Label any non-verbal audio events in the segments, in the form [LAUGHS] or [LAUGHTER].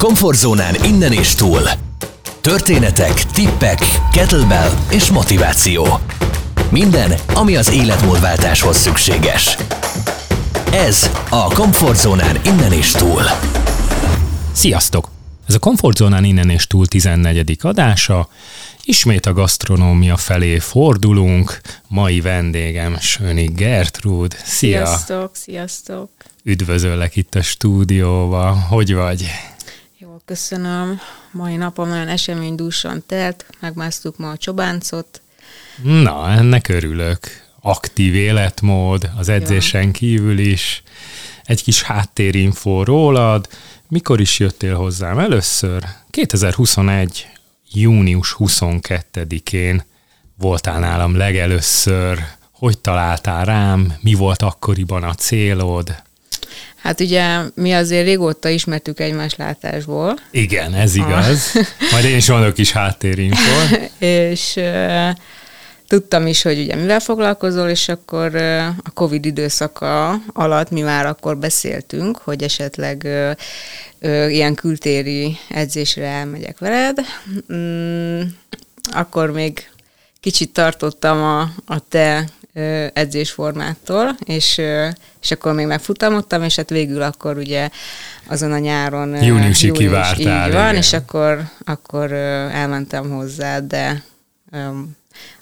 Komfortzónán innen és túl. Történetek, tippek, kettlebell és motiváció. Minden, ami az életmódváltáshoz szükséges. Ez a Komfortzónán innen és túl. Sziasztok! Ez a Komfortzónán innen és túl 14. adása. Ismét a gasztronómia felé fordulunk. Mai vendégem Söni Gertrúd. Szia! Sziasztok, sziasztok! Üdvözöllek itt a stúdióba. Hogy vagy? Köszönöm. Mai napom nagyon eseménydúsan telt, megmásztuk ma a csobáncot. Na, ennek örülök. Aktív életmód, az edzésen ja. kívül is. Egy kis háttérinfó rólad. Mikor is jöttél hozzám először? 2021. június 22-én voltál nálam legelőször. Hogy találtál rám? Mi volt akkoriban a célod? Hát ugye mi azért régóta ismertük egymás látásból. Igen, ez igaz. Majd én is mondok is háttérinfo. [LAUGHS] és uh, tudtam is, hogy ugye mivel foglalkozol, és akkor uh, a Covid időszaka alatt mi már akkor beszéltünk, hogy esetleg uh, ilyen kültéri edzésre elmegyek veled. Mm, akkor még kicsit tartottam a, a te edzésformától, és, és akkor még megfutamodtam, és hát végül akkor ugye azon a nyáron Júniusi június, kivártál. Így van, igen. és akkor, akkor elmentem hozzá, de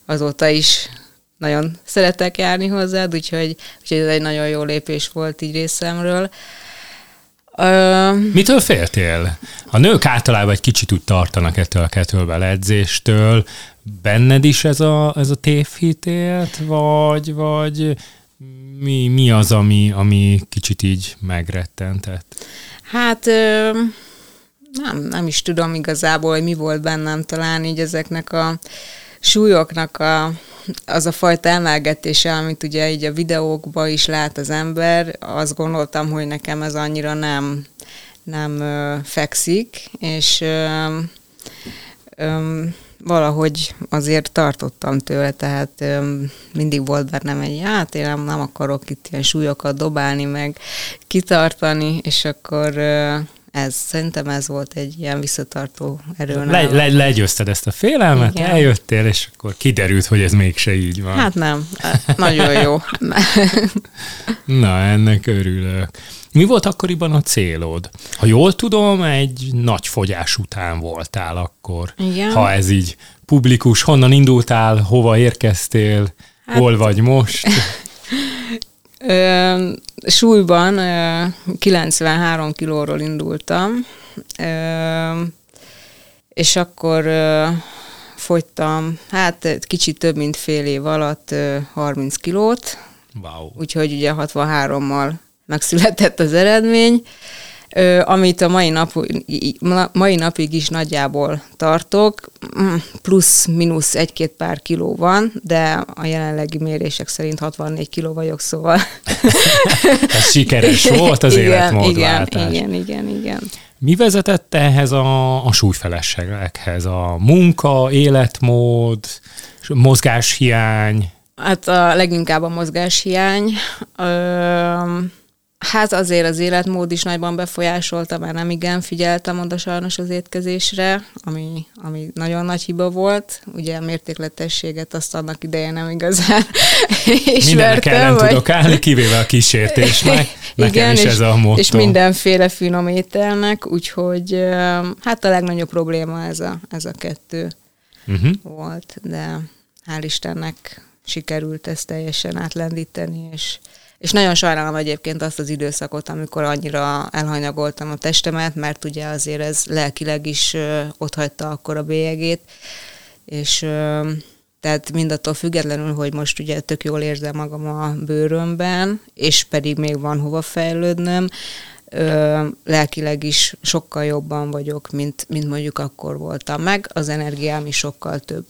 azóta is nagyon szeretek járni hozzád, úgyhogy, úgyhogy ez egy nagyon jó lépés volt így részemről. Mitől féltél? A nők általában egy kicsit úgy tartanak ettől a kettlebell edzéstől. Benned is ez a, ez a tévhit élt, vagy, vagy mi, mi az, ami, ami kicsit így megrettentett? Hát nem, nem is tudom igazából, hogy mi volt bennem talán így ezeknek a súlyoknak a, az a fajta emelgetése, amit ugye így a videókban is lát az ember, azt gondoltam, hogy nekem ez annyira nem, nem ö, fekszik, és ö, ö, valahogy azért tartottam tőle, tehát ö, mindig volt bennem egy, hát én nem, nem akarok itt ilyen súlyokat dobálni, meg kitartani, és akkor ö, ez, szerintem ez volt egy ilyen visszatartó erő. Le, le, legyőzted ezt a félelmet, Igen. eljöttél, és akkor kiderült, hogy ez mégse így van. Hát nem, nagyon jó. [LAUGHS] Na, ennek örülök. Mi volt akkoriban a célod? Ha jól tudom, egy nagy fogyás után voltál akkor. Igen. Ha ez így publikus, honnan indultál, hova érkeztél, hát, hol vagy most? [LAUGHS] Ö, súlyban ö, 93 kilóról indultam, ö, és akkor ö, fogytam, hát kicsit több, mint fél év alatt ö, 30 kilót, wow. úgyhogy ugye 63-mal megszületett az eredmény amit a mai, nap, mai napig is nagyjából tartok, mm, plusz-minusz egy-két pár kiló van, de a jelenlegi mérések szerint 64 kiló vagyok, szóval... [LAUGHS] Ez sikeres volt az igen, életmódváltás. Igen, igen, igen, igen. Mi vezetett ehhez a, a súlyfelességekhez? A munka, életmód, mozgáshiány? Hát a leginkább a mozgáshiány. Ö, Hát azért az életmód is nagyban befolyásolta, mert nem igen figyeltem oda sajnos az étkezésre, ami, ami nagyon nagy hiba volt. Ugye a mértékletességet azt annak ideje nem igazán [LAUGHS] ismertem. Mindenek ellen vagy... tudok állni, kivéve a kísértésnek. [LAUGHS] Nekem igen, is és, ez a motto. És mindenféle finom ételnek, úgyhogy hát a legnagyobb probléma ez a, ez a kettő uh-huh. volt, de hál' Istennek sikerült ezt teljesen átlendíteni, és és nagyon sajnálom egyébként azt az időszakot, amikor annyira elhanyagoltam a testemet, mert ugye azért ez lelkileg is ott hagyta akkor a bélyegét, és tehát mindattól függetlenül, hogy most ugye tök jól érzem magam a bőrömben, és pedig még van hova fejlődnöm, ö, lelkileg is sokkal jobban vagyok, mint, mint mondjuk akkor voltam. Meg az energiám is sokkal több.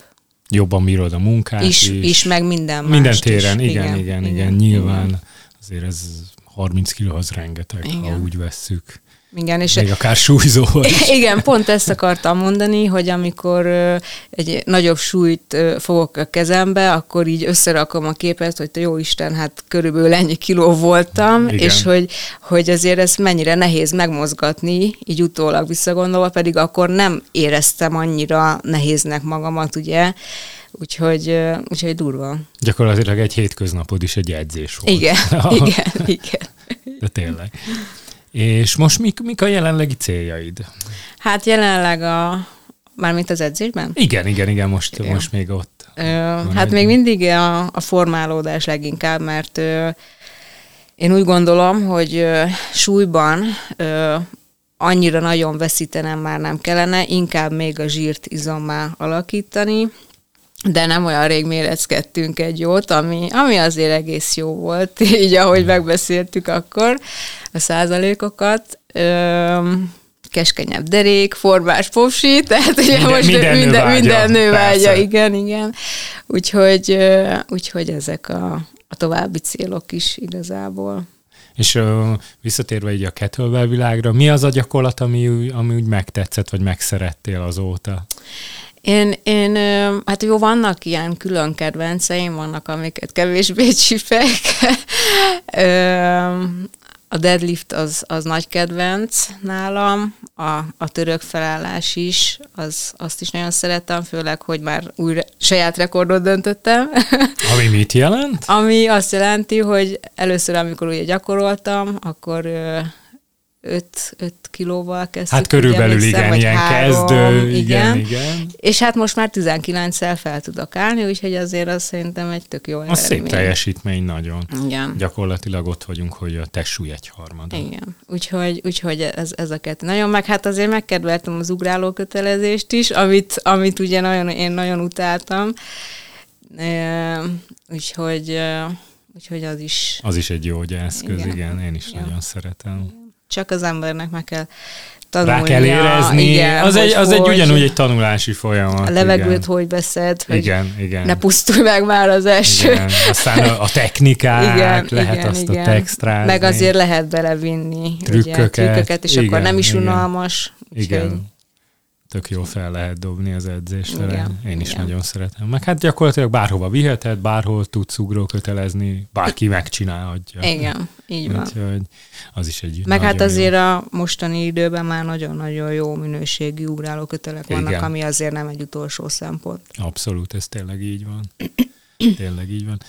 Jobban bírod a munkát is. Is, is meg minden Minden téren, is. Igen, igen, igen, igen, igen, nyilván. Igen azért ez 30 kiló az rengeteg, Igen. ha úgy vesszük. Igen, és Még akár súlyzó [LAUGHS] is. Igen, pont ezt akartam mondani, hogy amikor egy nagyobb súlyt fogok a kezembe, akkor így összerakom a képet, hogy te jó Isten, hát körülbelül ennyi kiló voltam, Igen. és hogy, hogy azért ez mennyire nehéz megmozgatni, így utólag visszagondolva, pedig akkor nem éreztem annyira nehéznek magamat, ugye, Úgyhogy, úgyhogy durva. Gyakorlatilag egy hétköznapod is egy edzés volt. Igen, [LAUGHS] igen, igen. De tényleg. És most mik, mik a jelenlegi céljaid? Hát jelenleg a, mármint az edzésben? Igen, igen, igen, most, igen. most még ott. Ö, hát egy... még mindig a, a formálódás leginkább, mert ö, én úgy gondolom, hogy ö, súlyban ö, annyira nagyon veszítenem már nem kellene, inkább még a zsírt izommá alakítani, de nem olyan rég méreckedtünk egy jót, ami, ami azért egész jó volt, [LAUGHS] így ahogy megbeszéltük akkor a százalékokat. Öm, keskenyebb derék, formás popsi, [LAUGHS] tehát ugye minden, most minden, minden, nő minden nő vágya, igen, igen. Úgyhogy, úgyhogy ezek a, a további célok is igazából. És uh, visszatérve így a kettlebell világra, mi az a gyakorlat, ami, ami úgy megtetszett, vagy megszerettél azóta? Én, én, hát jó, vannak ilyen külön kedvenceim, vannak, amiket kevésbé [LAUGHS] csipek. A deadlift az, az nagy kedvenc nálam, a, a török felállás is, az, azt is nagyon szeretem, főleg, hogy már új saját rekordot döntöttem. [LAUGHS] Ami mit jelent? Ami azt jelenti, hogy először, amikor ugye gyakoroltam, akkor 5, 5 kilóval kezdtük. Hát körülbelül ugye, igen, ilyen három, kezdő, igen, igen, igen. És hát most már 19-szel fel tudok állni, úgyhogy azért az szerintem egy tök jó eredmény. A szép teljesítmény nagyon. Igen. Gyakorlatilag ott vagyunk, hogy a testsúly egy harmada. Igen, úgyhogy, úgyhogy ez, ez a kettő. Nagyon meg, hát azért megkedveltem az ugráló kötelezést is, amit, amit ugye nagyon, én nagyon utáltam. E, úgyhogy, úgyhogy az is. Az is egy jó eszköz, igen, igen én is ja. nagyon szeretem. Csak az embernek meg kell tanulnia. Rá kell érezni. Igen, az, egy, az egy ugyanúgy egy tanulási folyamat. A levegőt igen. hogy veszed, hogy igen, igen. ne pusztulj meg már az első. Igen. Aztán a, a technikák, [LAUGHS] igen, lehet igen, azt igen. a textrázni. Meg azért lehet belevinni trükköket, ugye, trükköket és igen, akkor nem is igen. unalmas. Igen. Úgyhogy tök jó fel lehet dobni az edzésre. Igen, Én is igen. nagyon szeretem. Meg hát gyakorlatilag bárhova viheted, bárhol tudsz ugrókötelezni, bárki megcsinálhatja. Igen, így van. Úgyhogy az is egy Meg hát azért jó. a mostani időben már nagyon-nagyon jó minőségű ugrálókötelek igen. vannak, ami azért nem egy utolsó szempont. Abszolút, ez tényleg így van. [CLEARS THROAT] tényleg így van.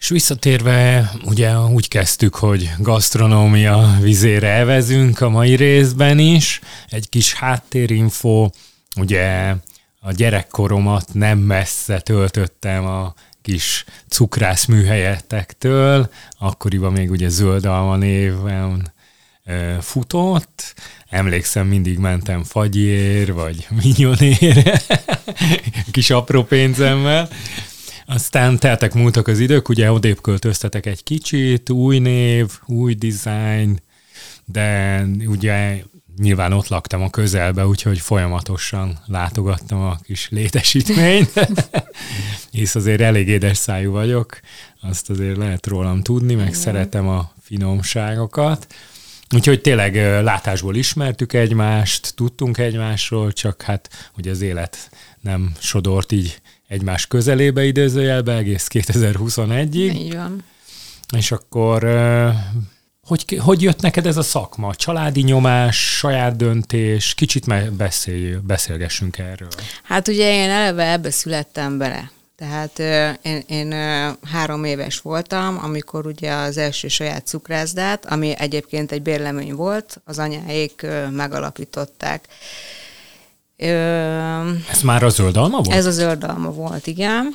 És visszatérve, ugye úgy kezdtük, hogy gasztronómia vizére evezünk a mai részben is. Egy kis háttérinfo, ugye a gyerekkoromat nem messze töltöttem a kis cukrász műhelyetektől, akkoriban még ugye zöldalma néven e, futott. Emlékszem, mindig mentem fagyér, vagy minyonér, [LAUGHS] kis apró pénzemmel, aztán teltek múltak az idők, ugye odébb költöztetek egy kicsit, új név, új design, de ugye nyilván ott laktam a közelbe, úgyhogy folyamatosan látogattam a kis létesítményt, [LAUGHS] hisz azért elég édes szájú vagyok, azt azért lehet rólam tudni, meg szeretem a finomságokat. Úgyhogy tényleg látásból ismertük egymást, tudtunk egymásról, csak hát ugye az élet nem sodort így egymás közelébe idézőjelbe egész 2021-ig. Így van. És akkor hogy, hogy jött neked ez a szakma? Családi nyomás, saját döntés? Kicsit beszélj, beszélgessünk erről. Hát ugye én eleve ebbe születtem bele. Tehát én, én három éves voltam, amikor ugye az első saját cukrászdát, ami egyébként egy bérlemény volt, az anyáék megalapították. Ez már a zöldalma volt? Ez a zöldalma volt, igen.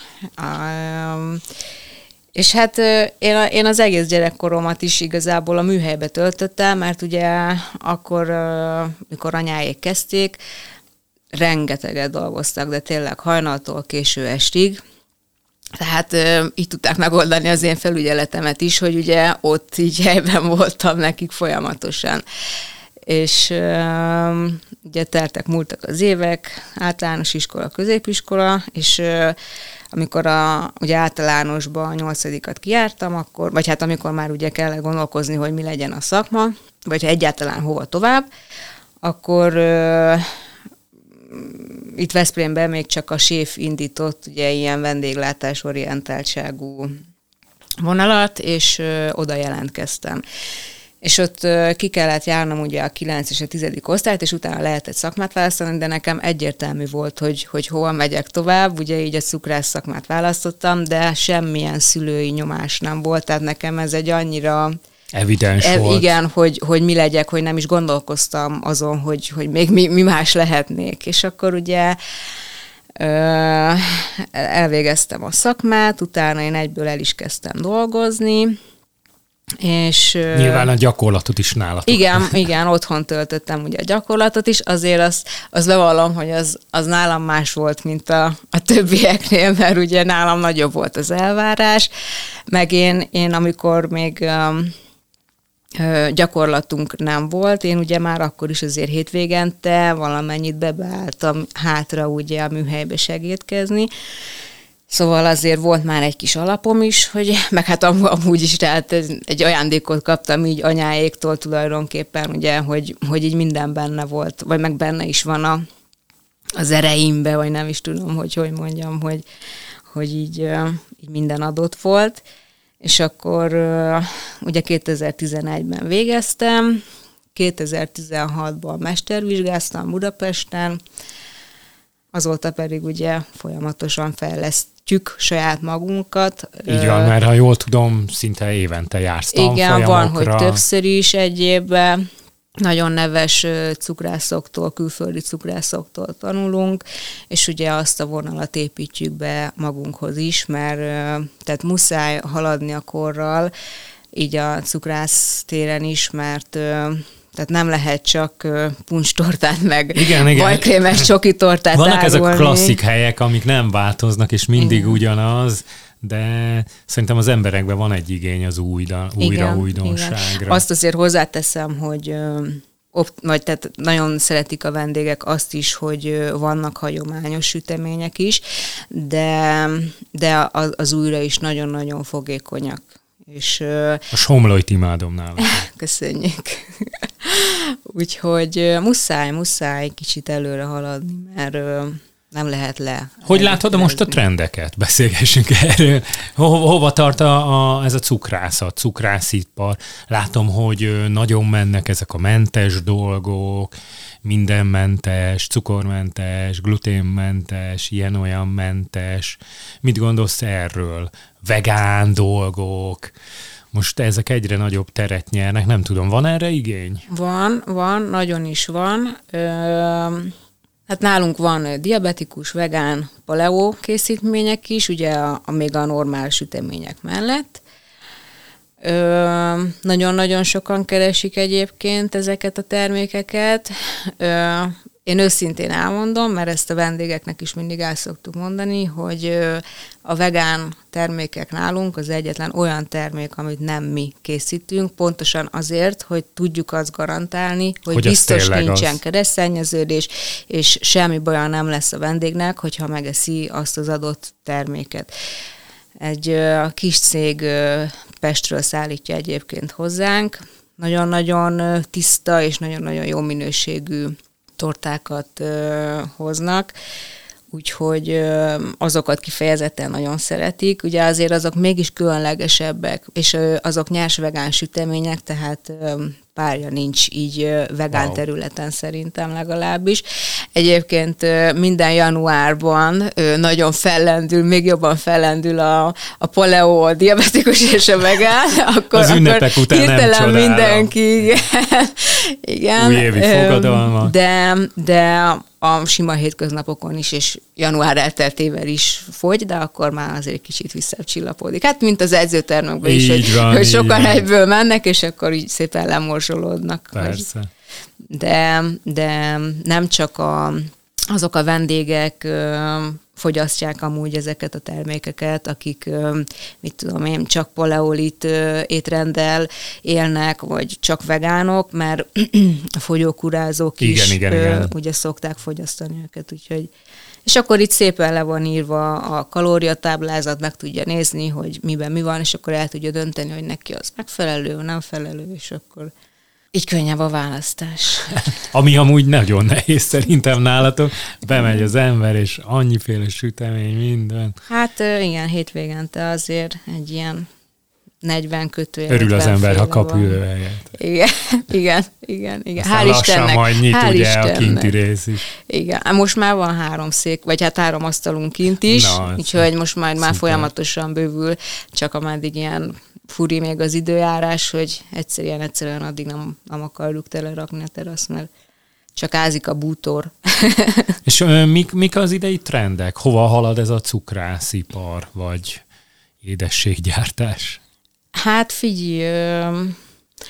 És hát én, én az egész gyerekkoromat is igazából a műhelybe töltöttem, mert ugye akkor, mikor anyáék kezdték, rengeteget dolgoztak, de tényleg hajnaltól késő estig, tehát ö, így tudták megoldani az én felügyeletemet is, hogy ugye ott így helyben voltam nekik folyamatosan és ugye teltek, múltak az évek, általános iskola, középiskola, és amikor a, ugye általánosba a nyolcadikat kiártam, akkor, vagy hát amikor már ugye kell gondolkozni, hogy mi legyen a szakma, vagy egyáltalán hova tovább, akkor itt Veszprémben még csak a séf indított ugye ilyen vendéglátás orientáltságú vonalat, és ö, oda jelentkeztem. És ott ki kellett járnom ugye a 9 és a 10. osztályt, és utána lehetett szakmát választani, de nekem egyértelmű volt, hogy, hogy hova megyek tovább. Ugye így a cukrász szakmát választottam, de semmilyen szülői nyomás nem volt, tehát nekem ez egy annyira Evidens e, volt. Igen, hogy, hogy mi legyek, hogy nem is gondolkoztam azon, hogy, hogy még mi, mi más lehetnék. És akkor ugye elvégeztem a szakmát, utána én egyből el is kezdtem dolgozni, és, Nyilván a gyakorlatot is nálatok. Igen, [LAUGHS] igen, otthon töltöttem ugye a gyakorlatot is, azért az, az bevallom, hogy az, az nálam más volt, mint a, a többieknél, [LAUGHS] mert ugye nálam nagyobb volt az elvárás, meg én, én amikor még gyakorlatunk nem volt. Én ugye már akkor is azért hétvégente valamennyit bebeálltam hátra ugye a műhelybe segítkezni, Szóval azért volt már egy kis alapom is, hogy meg hát amúgy is, tehát egy ajándékot kaptam így anyáéktól tulajdonképpen, ugye, hogy, hogy így minden benne volt, vagy meg benne is van a, az ereimbe, vagy nem is tudom, hogy hogy mondjam, hogy, hogy így, így minden adott volt. És akkor ugye 2011-ben végeztem, 2016-ban mestervizsgáztam Budapesten, azóta pedig ugye folyamatosan fejlesztjük saját magunkat. Így van, mert ha jól tudom, szinte évente jársz Igen, van, hogy többször is egy évben nagyon neves cukrászoktól, külföldi cukrászoktól tanulunk, és ugye azt a vonalat építjük be magunkhoz is, mert tehát muszáj haladni a korral, így a cukrász téren is, mert tehát nem lehet csak puncstortát, meg igen, igen. bajkrémes csoki tortát Vannak árulni. ezek a klasszik helyek, amik nem változnak, és mindig igen. ugyanaz, de szerintem az emberekben van egy igény az újra, újra újdonságra. Igen. Azt azért hozzáteszem, hogy vagy tehát nagyon szeretik a vendégek azt is, hogy vannak hagyományos sütemények is, de, de az, az újra is nagyon-nagyon fogékonyak. És, a somlóit imádom nála. [LAUGHS] Köszönjük. Úgyhogy muszáj, muszáj kicsit előre haladni, mert nem lehet le. Hogy látod most a trendeket? Beszélgessünk erről. Ho- hova tart a, a, ez a cukrászat, cukrászipar? Látom, hogy nagyon mennek ezek a mentes dolgok, mindenmentes, cukormentes, gluténmentes, ilyen-olyan mentes. Mit gondolsz erről? Vegán dolgok, most ezek egyre nagyobb teret nyernek, nem tudom, van erre igény? Van, van, nagyon is van. Ö- Hát nálunk van diabetikus, vegán, paleo készítmények is, ugye a, a még a normál sütemények mellett. Ö, nagyon-nagyon sokan keresik egyébként ezeket a termékeket. Ö, én őszintén elmondom, mert ezt a vendégeknek is mindig el szoktuk mondani, hogy a vegán termékek nálunk az egyetlen olyan termék, amit nem mi készítünk, pontosan azért, hogy tudjuk azt garantálni, hogy, hogy biztos nincsen keresztszennyeződés, és semmi baja nem lesz a vendégnek, hogyha megeszi azt az adott terméket. Egy a kis cég Pestről szállítja egyébként hozzánk, nagyon-nagyon tiszta és nagyon-nagyon jó minőségű tortákat hoznak, úgyhogy azokat kifejezetten nagyon szeretik. Ugye azért azok mégis különlegesebbek, és azok nyers vegán sütemények, tehát párja nincs így vegán wow. területen szerintem legalábbis. Egyébként minden januárban nagyon fellendül, még jobban fellendül a, a paleo, a diabetikus és a vegán, [LAUGHS] akkor, Az ünnepek akkor után nem mindenki, igen. igen. Újévi fogadalma. De, de a sima hétköznapokon is, és január elteltével is fogy, de akkor már azért kicsit visszább csillapódik. Hát, mint az edzőtermekben is, hogy, van, hogy sokan egyből mennek, és akkor így szépen lemorzsolódnak. Persze. De, de nem csak a azok a vendégek fogyasztják amúgy ezeket a termékeket, akik, mit tudom én, csak paleolit étrendel élnek, vagy csak vegánok, mert [CLEARS THROAT] a fogyókurázók igen, is igen, igen. ugye szokták fogyasztani őket, úgyhogy és akkor itt szépen le van írva a kalóriatáblázat, meg tudja nézni, hogy miben mi van, és akkor el tudja dönteni, hogy neki az megfelelő, nem felelő, és akkor így könnyebb a választás. [LAUGHS] Ami amúgy nagyon nehéz szerintem nálatok. Bemegy az ember, és annyiféle sütemény, minden. Hát igen, hétvégente azért egy ilyen 40 kötője. Örül az ember, ha kap ülőhelyet. Igen, [LAUGHS] igen, igen. igen. Aztán Hál' Istennek. majd nyit Hál ugye Istennek. a kinti rész is. Igen, hát most már van három szék, vagy hát három asztalunk kint is, Na, úgyhogy most majd már folyamatosan bővül, csak ameddig ilyen furi még az időjárás, hogy egyszerűen, egyszerűen addig nem, nem akarjuk telerakni a terasz, mert csak ázik a bútor. [LAUGHS] És ö, mik, mik az idei trendek? Hova halad ez a cukrászipar, vagy édességgyártás? Hát figyelj...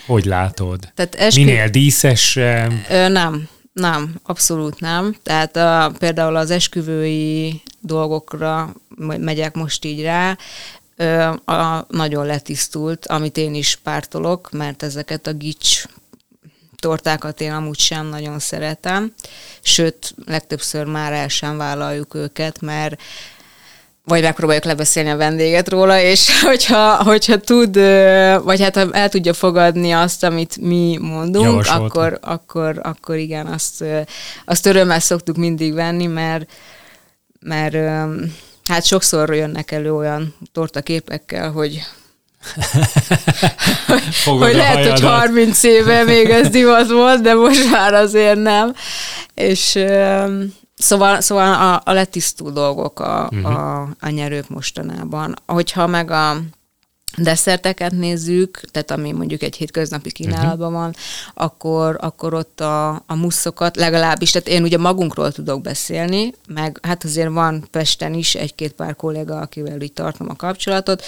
Hogy látod? Tehát eskü... Minél díszesebb? Ö, nem, nem, abszolút nem. Tehát a, például az esküvői dolgokra megyek most így rá, ö, a, nagyon letisztult, amit én is pártolok, mert ezeket a gics tortákat én amúgy sem nagyon szeretem, sőt, legtöbbször már el sem vállaljuk őket, mert vagy megpróbáljuk lebeszélni a vendéget róla, és [LAUGHS] hogyha, hogyha tud, vagy hát ha el tudja fogadni azt, amit mi mondunk, akkor, akkor, akkor igen, azt, azt örömmel szoktuk mindig venni, mert, mert hát sokszor jönnek elő olyan tortaképekkel, hogy [LAUGHS] hogy lehet, hogy 30 éve még ez divat volt, de most már azért nem. És Szóval, szóval a, a letisztú dolgok a, uh-huh. a, a nyerők mostanában. Hogyha meg a desszerteket nézzük, tehát ami mondjuk egy hétköznapi kínálatban uh-huh. van, akkor, akkor ott a, a muszokat legalábbis, tehát én ugye magunkról tudok beszélni, meg hát azért van Pesten is egy-két pár kolléga, akivel így tartom a kapcsolatot,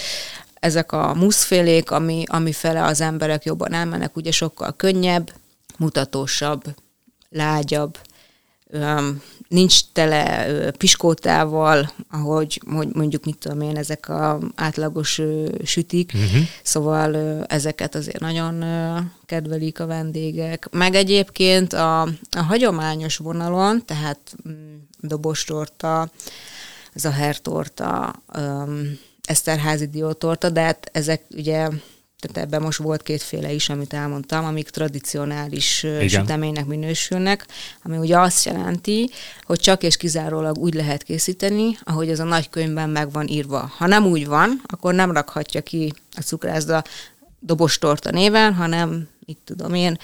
ezek a muszfélék, ami, ami fele az emberek jobban elmennek, ugye sokkal könnyebb, mutatósabb, lágyabb, nincs tele piskótával, ahogy hogy mondjuk, mit tudom én, ezek a átlagos sütik, uh-huh. szóval ezeket azért nagyon kedvelik a vendégek. Meg egyébként a, a hagyományos vonalon, tehát mm, dobostorta, zahertorta, eszterházi diótorta, de hát ezek ugye tehát ebben most volt kétféle is, amit elmondtam, amik tradicionális Igen. süteménynek minősülnek, ami ugye azt jelenti, hogy csak és kizárólag úgy lehet készíteni, ahogy ez a nagykönyvben meg van írva. Ha nem úgy van, akkor nem rakhatja ki a cukrászda dobostorta néven, hanem, mit tudom én,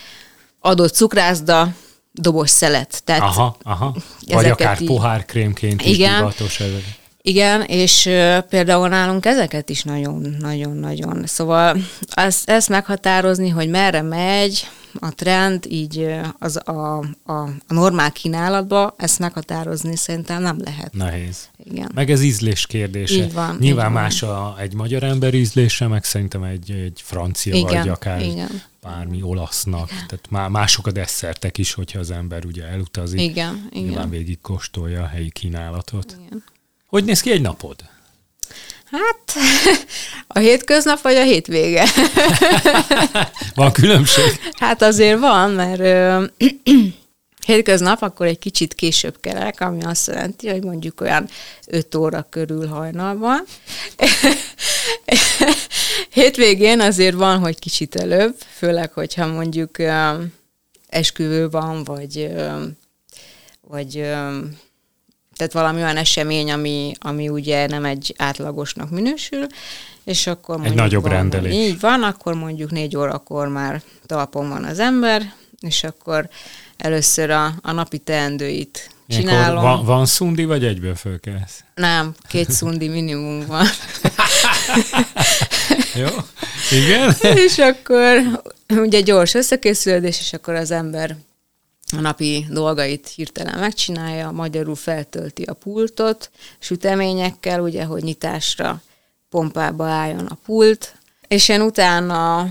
adott cukrászda dobos szelet. Tehát aha, aha. Vagy akár így... pohárkrémként is Igen, divatos ezek. Igen, és például nálunk ezeket is nagyon-nagyon-nagyon. Szóval ezt, ezt meghatározni, hogy merre megy a trend, így az a, a, a normál kínálatba, ezt meghatározni szerintem nem lehet. Nehéz. Igen. Meg ez ízlés kérdése. Így van, Nyilván így más van. A, egy magyar ember ízlése, meg szerintem egy, egy francia, igen, vagy akár igen. bármi olasznak. Igen. Tehát má, mások a desszertek is, hogyha az ember ugye elutazik. Igen, igen. Nyilván végig kóstolja a helyi kínálatot. Igen. Hogy néz ki egy napod? Hát, [LAUGHS] a hétköznap vagy a hétvége? [LAUGHS] van különbség? Hát azért van, mert ö, [CLEARS THROAT] hétköznap akkor egy kicsit később kelek, ami azt jelenti, hogy mondjuk olyan 5 óra körül hajnalban. [LAUGHS] Hétvégén azért van, hogy kicsit előbb, főleg, hogyha mondjuk ö, esküvő van, vagy, ö, vagy tehát valami olyan esemény, ami, ami ugye nem egy átlagosnak minősül, és akkor Egy nagyobb van, rendelés. Így van, akkor mondjuk négy órakor már talpon van az ember, és akkor először a, a napi teendőit csinálom. Van, van szundi, vagy egyből fölkelsz? Nem, két szundi minimum van. [LAUGHS] Jó, igen. [LAUGHS] és akkor ugye gyors összekészülődés, és akkor az ember a napi dolgait hirtelen megcsinálja, magyarul feltölti a pultot süteményekkel, ugye, hogy nyitásra pompába álljon a pult, és én utána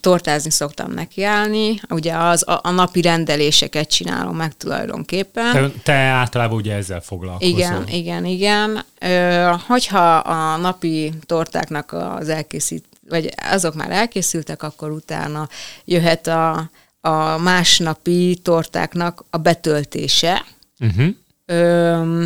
tortázni szoktam nekiállni, ugye az a, a napi rendeléseket csinálom meg tulajdonképpen. Te, te általában ugye ezzel foglalkozol. Igen, igen, igen. Ö, hogyha a napi tortáknak az elkészít, vagy azok már elkészültek, akkor utána jöhet a, a másnapi tortáknak a betöltése. Uh-huh. Ö,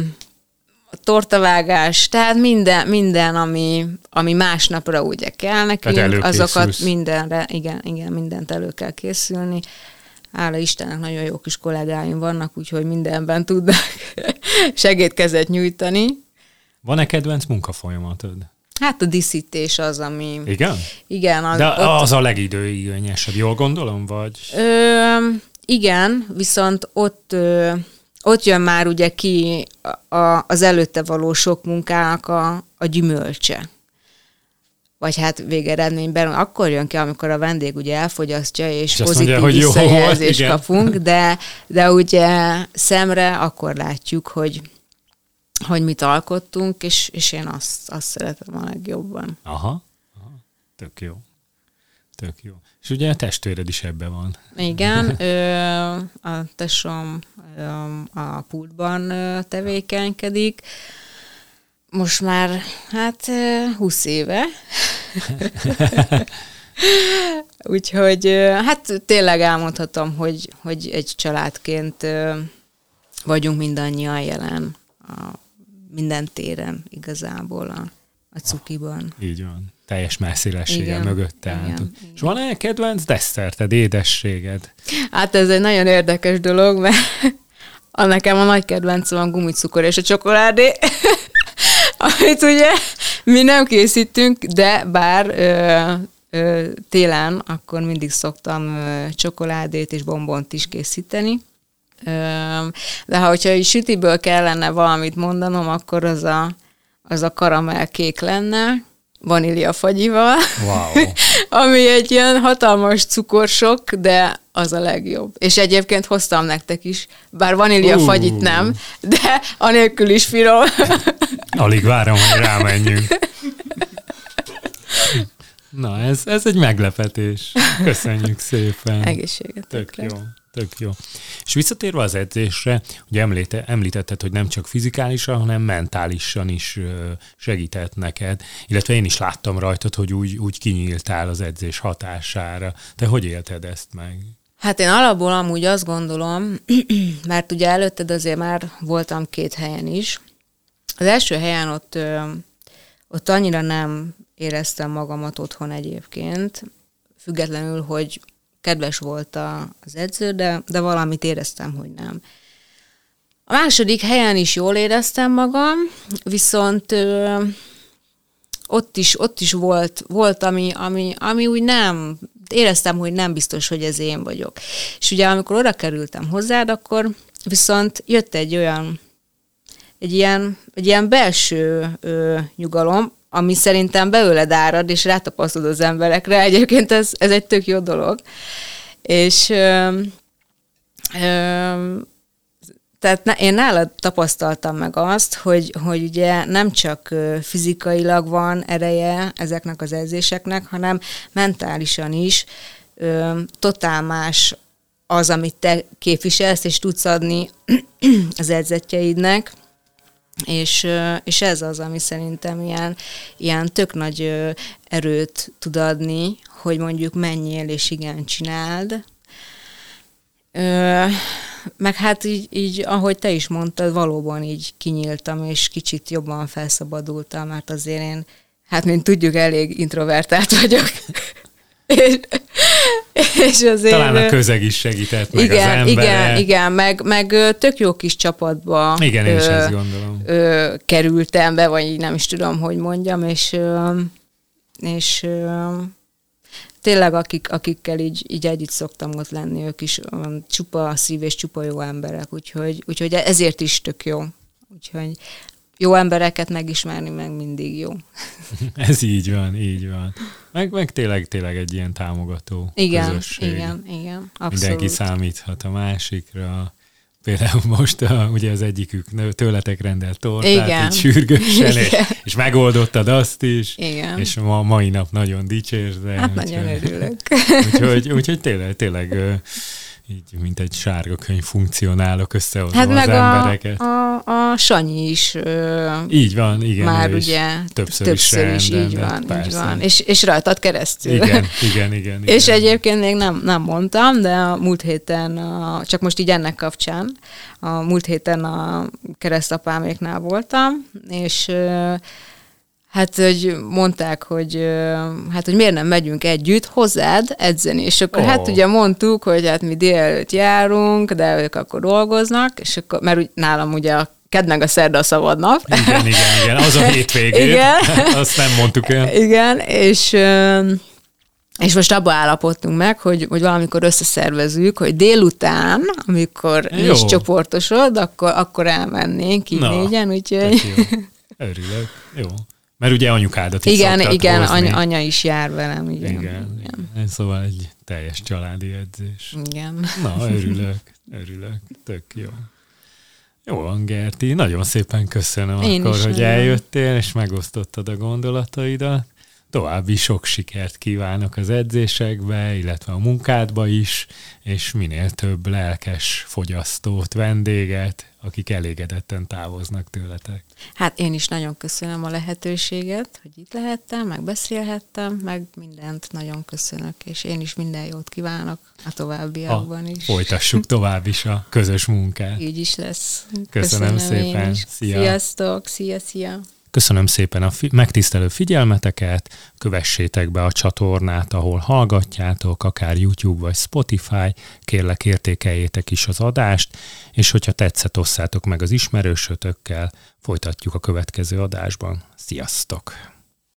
a tortavágás, tehát minden, minden ami, ami másnapra ugye kell nekünk, azokat mindenre, igen, igen, mindent elő kell készülni. Hála Istennek nagyon jó kis kollégáim vannak, úgyhogy mindenben tudnak [LAUGHS] segítkezet nyújtani. Van-e kedvenc munkafolyamatod? Hát a díszítés az, ami... Igen? Igen. Az, De ott... az a legidőigényesebb, jól gondolom, vagy? Ö, igen, viszont ott... Ö, ott jön már ugye ki a, az előtte való sok munkának a, a gyümölcse. Vagy hát végeredményben akkor jön ki, amikor a vendég ugye elfogyasztja, és, és pozitív mondja, visszajelzést kapunk, de, de ugye szemre akkor látjuk, hogy, hogy mit alkottunk, és, és én azt, azt szeretem a legjobban. Aha, aha, tök jó. Tök jó. És ugye a testvéred is ebben van. Igen, [LAUGHS] ö, a tesóm a pultban tevékenykedik. Most már hát 20 éve. [LAUGHS] Úgyhogy hát tényleg elmondhatom, hogy, hogy egy családként vagyunk mindannyian jelen a minden téren igazából a, a cukiban. Így van teljes messzélességgel mögötte álltunk. És van-e kedvenc desszerted, édességed? Hát ez egy nagyon érdekes dolog, mert a nekem a nagy kedvencem a gumicukor és a csokoládé, [LAUGHS] amit ugye mi nem készítünk, de bár ö, ö, télen akkor mindig szoktam ö, csokoládét és bombont is készíteni. De ha hogyha sütiből kellene valamit mondanom, akkor az a, az a karamell kék lenne, vanília fagyival, wow. [LAUGHS] ami egy ilyen hatalmas cukorsok, de az a legjobb. És egyébként hoztam nektek is, bár vanília uh. fagyit nem, de anélkül is finom. [LAUGHS] Alig várom, hogy rámenjünk. [LAUGHS] Na, ez, ez egy meglepetés. Köszönjük szépen. Egészséget. Tök jó. Tök jó. És visszatérve az edzésre, ugye említe, említetted, hogy nem csak fizikálisan, hanem mentálisan is segített neked, illetve én is láttam rajtad, hogy úgy, úgy kinyíltál az edzés hatására. Te hogy élted ezt meg? Hát én alapból amúgy azt gondolom, [CLEARS THROAT] mert ugye előtted azért már voltam két helyen is. Az első helyen ott, ott annyira nem éreztem magamat otthon egyébként, függetlenül, hogy kedves volt a, az edző, de, de valamit éreztem, hogy nem. A második helyen is jól éreztem magam, viszont ö, ott is, ott is volt, volt ami, ami, ami úgy nem, éreztem, hogy nem biztos, hogy ez én vagyok. És ugye amikor oda kerültem hozzád, akkor viszont jött egy olyan, egy ilyen, egy ilyen belső ö, nyugalom, ami szerintem belőled árad, és rátapasztod az emberekre. Egyébként ez, ez egy tök jó dolog. És ö, ö, tehát én nálad tapasztaltam meg azt, hogy, hogy ugye nem csak fizikailag van ereje ezeknek az edzéseknek, hanem mentálisan is ö, totál más az, amit te képviselsz, és tudsz adni az edzetjeidnek, és, és ez az, ami szerintem ilyen, ilyen tök nagy erőt tud adni, hogy mondjuk menjél és igen csináld. Meg hát így, így, ahogy te is mondtad, valóban így kinyíltam, és kicsit jobban felszabadultam, mert azért én, hát mint tudjuk, elég introvertált vagyok. És, és azért... Talán a közeg is segített, meg igen, az ember. Igen, igen, meg, meg tök jó kis csapatba igen, én is ö, ezt gondolom. Ö, kerültem be, vagy nem is tudom, hogy mondjam, és, ö, és ö, tényleg akik, akikkel így, így együtt szoktam ott lenni, ők is um, csupa szív és csupa jó emberek, úgyhogy, úgyhogy ezért is tök jó. Úgyhogy jó embereket megismerni meg mindig jó. [LAUGHS] Ez így van, így van. Meg, meg tényleg, tényleg egy ilyen támogató igen, közösség. Igen, igen, abszolút. Mindenki számíthat a másikra. például most uh, ugye az egyikük tőletek rendelt tortát, Igen. így sürgősen, [LAUGHS] és, és megoldottad azt is, Igen. és ma mai nap nagyon dicsérsz. Hát úgyhogy, nagyon örülök. [LAUGHS] Úgyhogy, úgyhogy tényleg, tényleg így, mint egy sárga könyv funkcionálok összehozva hát az meg embereket. A, a, a Sanyi is ö, így van, igen. Már ugye többször, többször is, is így van, persze. így van. És, és rajtad keresztül. Igen, igen, igen. [LAUGHS] igen. És egyébként még nem, nem mondtam, de a múlt héten, a, csak most így ennek kapcsán, a múlt héten a keresztapáméknál voltam, és Hát, hogy mondták, hogy hát, hogy miért nem megyünk együtt hozzád edzeni, és akkor oh. hát ugye mondtuk, hogy hát mi délelőtt járunk, de ők akkor dolgoznak, és akkor, mert úgy, nálam ugye a kedd meg a szerda a szabad nap. Igen, igen, igen, az a [LAUGHS] hétvégén. Igen. [LAUGHS] Azt nem mondtuk el. Igen, és és most abba állapodtunk meg, hogy, hogy valamikor összeszervezünk, hogy délután, amikor Jó. is csoportosod, akkor, akkor elmennénk így Na, négyen, úgyhogy... Jó. Örülök. Jó. Mert ugye anyukádat is Igen, igen, anya, anya is jár velem. Igen, igen, igen. Szóval egy teljes családi edzés. Igen. Na, örülök, örülök. Tök jó. Jó van, Gerti. Nagyon szépen köszönöm Én akkor, hogy eljöttél, és megosztottad a gondolataidat. További sok sikert kívánok az edzésekbe, illetve a munkádba is, és minél több lelkes fogyasztót, vendéget, akik elégedetten távoznak tőletek. Hát én is nagyon köszönöm a lehetőséget, hogy itt lehettem, meg beszélhettem, meg mindent nagyon köszönök, és én is minden jót kívánok a továbbiakban is. Folytassuk tovább is a közös munkát. Így is lesz. Köszönöm, köszönöm szépen. Szia. Sziasztok, szia, szia. Köszönöm szépen a fi- megtisztelő figyelmeteket, kövessétek be a csatornát, ahol hallgatjátok, akár YouTube vagy Spotify, kérlek értékeljétek is az adást, és hogyha tetszett, osszátok meg az ismerősötökkel, folytatjuk a következő adásban. Sziasztok!